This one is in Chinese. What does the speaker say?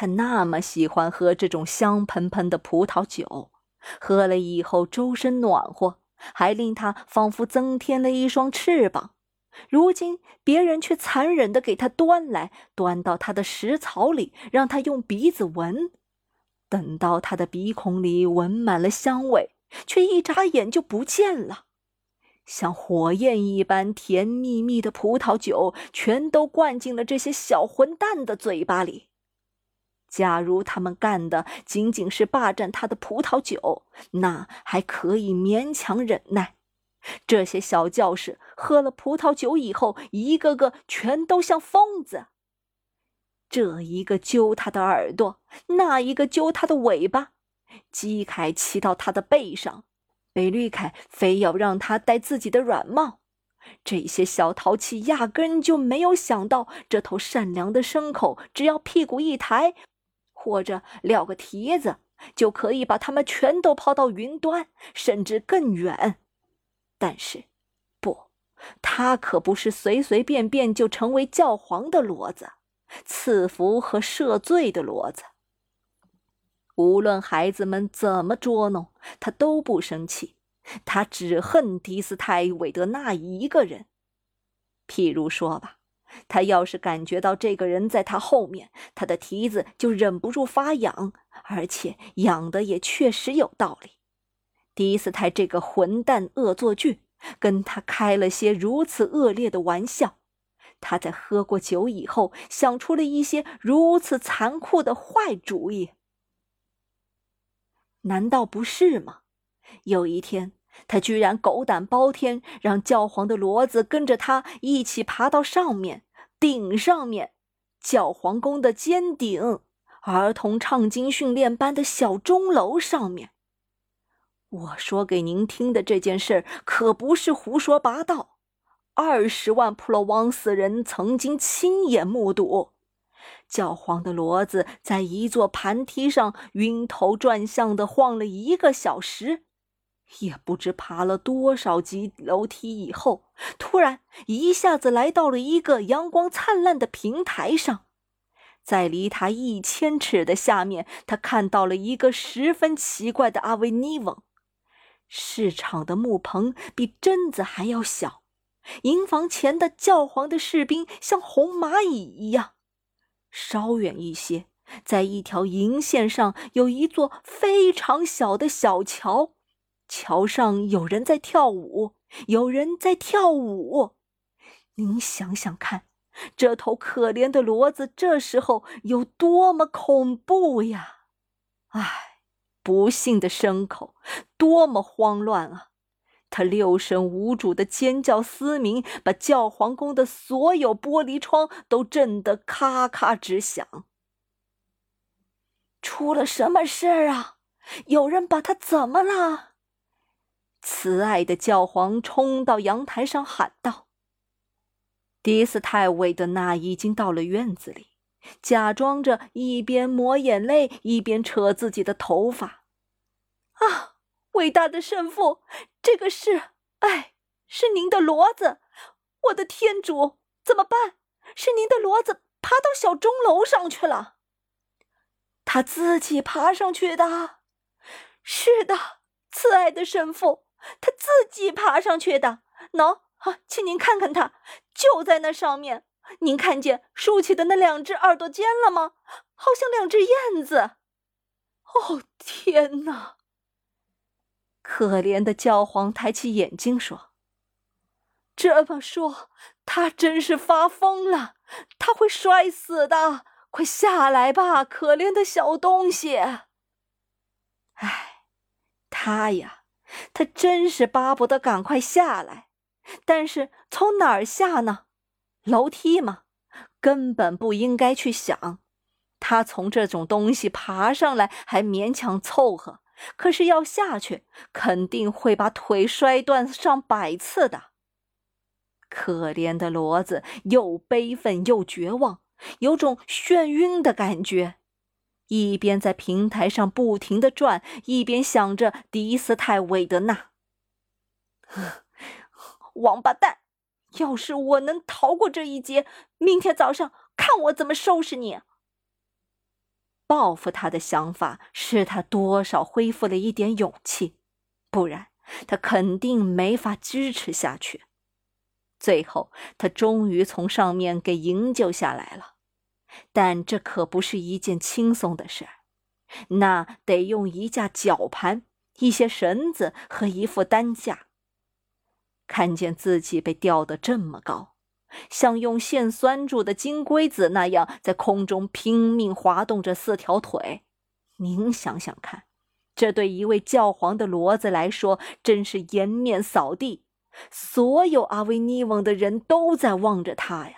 他那么喜欢喝这种香喷喷的葡萄酒，喝了以后周身暖和，还令他仿佛增添了一双翅膀。如今别人却残忍地给他端来，端到他的食槽里，让他用鼻子闻。等到他的鼻孔里闻满了香味，却一眨眼就不见了。像火焰一般甜蜜蜜的葡萄酒，全都灌进了这些小混蛋的嘴巴里。假如他们干的仅仅是霸占他的葡萄酒，那还可以勉强忍耐。这些小教士喝了葡萄酒以后，一个个全都像疯子。这一个揪他的耳朵，那一个揪他的尾巴，基凯骑到他的背上，贝绿凯非要让他戴自己的软帽。这些小淘气压根就没有想到，这头善良的牲口只要屁股一抬，或者撂个蹄子，就可以把他们全都抛到云端，甚至更远。但是，不，他可不是随随便便就成为教皇的骡子，赐福和赦罪的骡子。无论孩子们怎么捉弄他，都不生气。他只恨迪斯泰韦德纳一个人。譬如说吧，他要是感觉到这个人在他后面，他的蹄子就忍不住发痒，而且痒的也确实有道理。迪斯泰这个混蛋恶作剧，跟他开了些如此恶劣的玩笑。他在喝过酒以后，想出了一些如此残酷的坏主意。难道不是吗？有一天，他居然狗胆包天，让教皇的骡子跟着他一起爬到上面顶上面，教皇宫的尖顶，儿童唱经训练班的小钟楼上面。我说给您听的这件事儿可不是胡说八道，二十万普罗旺斯人曾经亲眼目睹，教皇的骡子在一座盘梯上晕头转向的晃了一个小时，也不知爬了多少级楼梯以后，突然一下子来到了一个阳光灿烂的平台上，在离他一千尺的下面，他看到了一个十分奇怪的阿维尼翁。市场的木棚比榛子还要小，营房前的教皇的士兵像红蚂蚁一样。稍远一些，在一条银线上有一座非常小的小桥，桥上有人在跳舞，有人在跳舞。您想想看，这头可怜的骡子这时候有多么恐怖呀！唉。不幸的牲口，多么慌乱啊！他六神无主的尖叫嘶鸣，把教皇宫的所有玻璃窗都震得咔咔直响。出了什么事儿啊？有人把他怎么了？慈爱的教皇冲到阳台上喊道：“迪斯泰韦德纳已经到了院子里。”假装着一边抹眼泪，一边扯自己的头发。啊，伟大的圣父，这个是……哎，是您的骡子！我的天主，怎么办？是您的骡子爬到小钟楼上去了。他自己爬上去的。是的，慈爱的神父，他自己爬上去的。喏，啊，请您看看他，就在那上面。您看见竖起的那两只耳朵尖了吗？好像两只燕子。哦，天哪！可怜的教皇抬起眼睛说：“这么说，他真是发疯了，他会摔死的！快下来吧，可怜的小东西。”哎，他呀，他真是巴不得赶快下来，但是从哪儿下呢？楼梯吗？根本不应该去想。他从这种东西爬上来还勉强凑合，可是要下去，肯定会把腿摔断上百次的。可怜的骡子又悲愤又绝望，有种眩晕的感觉，一边在平台上不停的转，一边想着迪斯泰韦德纳。王八蛋！要是我能逃过这一劫，明天早上看我怎么收拾你！报复他的想法使他多少恢复了一点勇气，不然他肯定没法支持下去。最后，他终于从上面给营救下来了，但这可不是一件轻松的事儿，那得用一架绞盘、一些绳子和一副担架。看见自己被吊得这么高。像用线拴住的金龟子那样，在空中拼命滑动着四条腿。您想想看，这对一位教皇的骡子来说，真是颜面扫地。所有阿维尼翁的人都在望着他呀。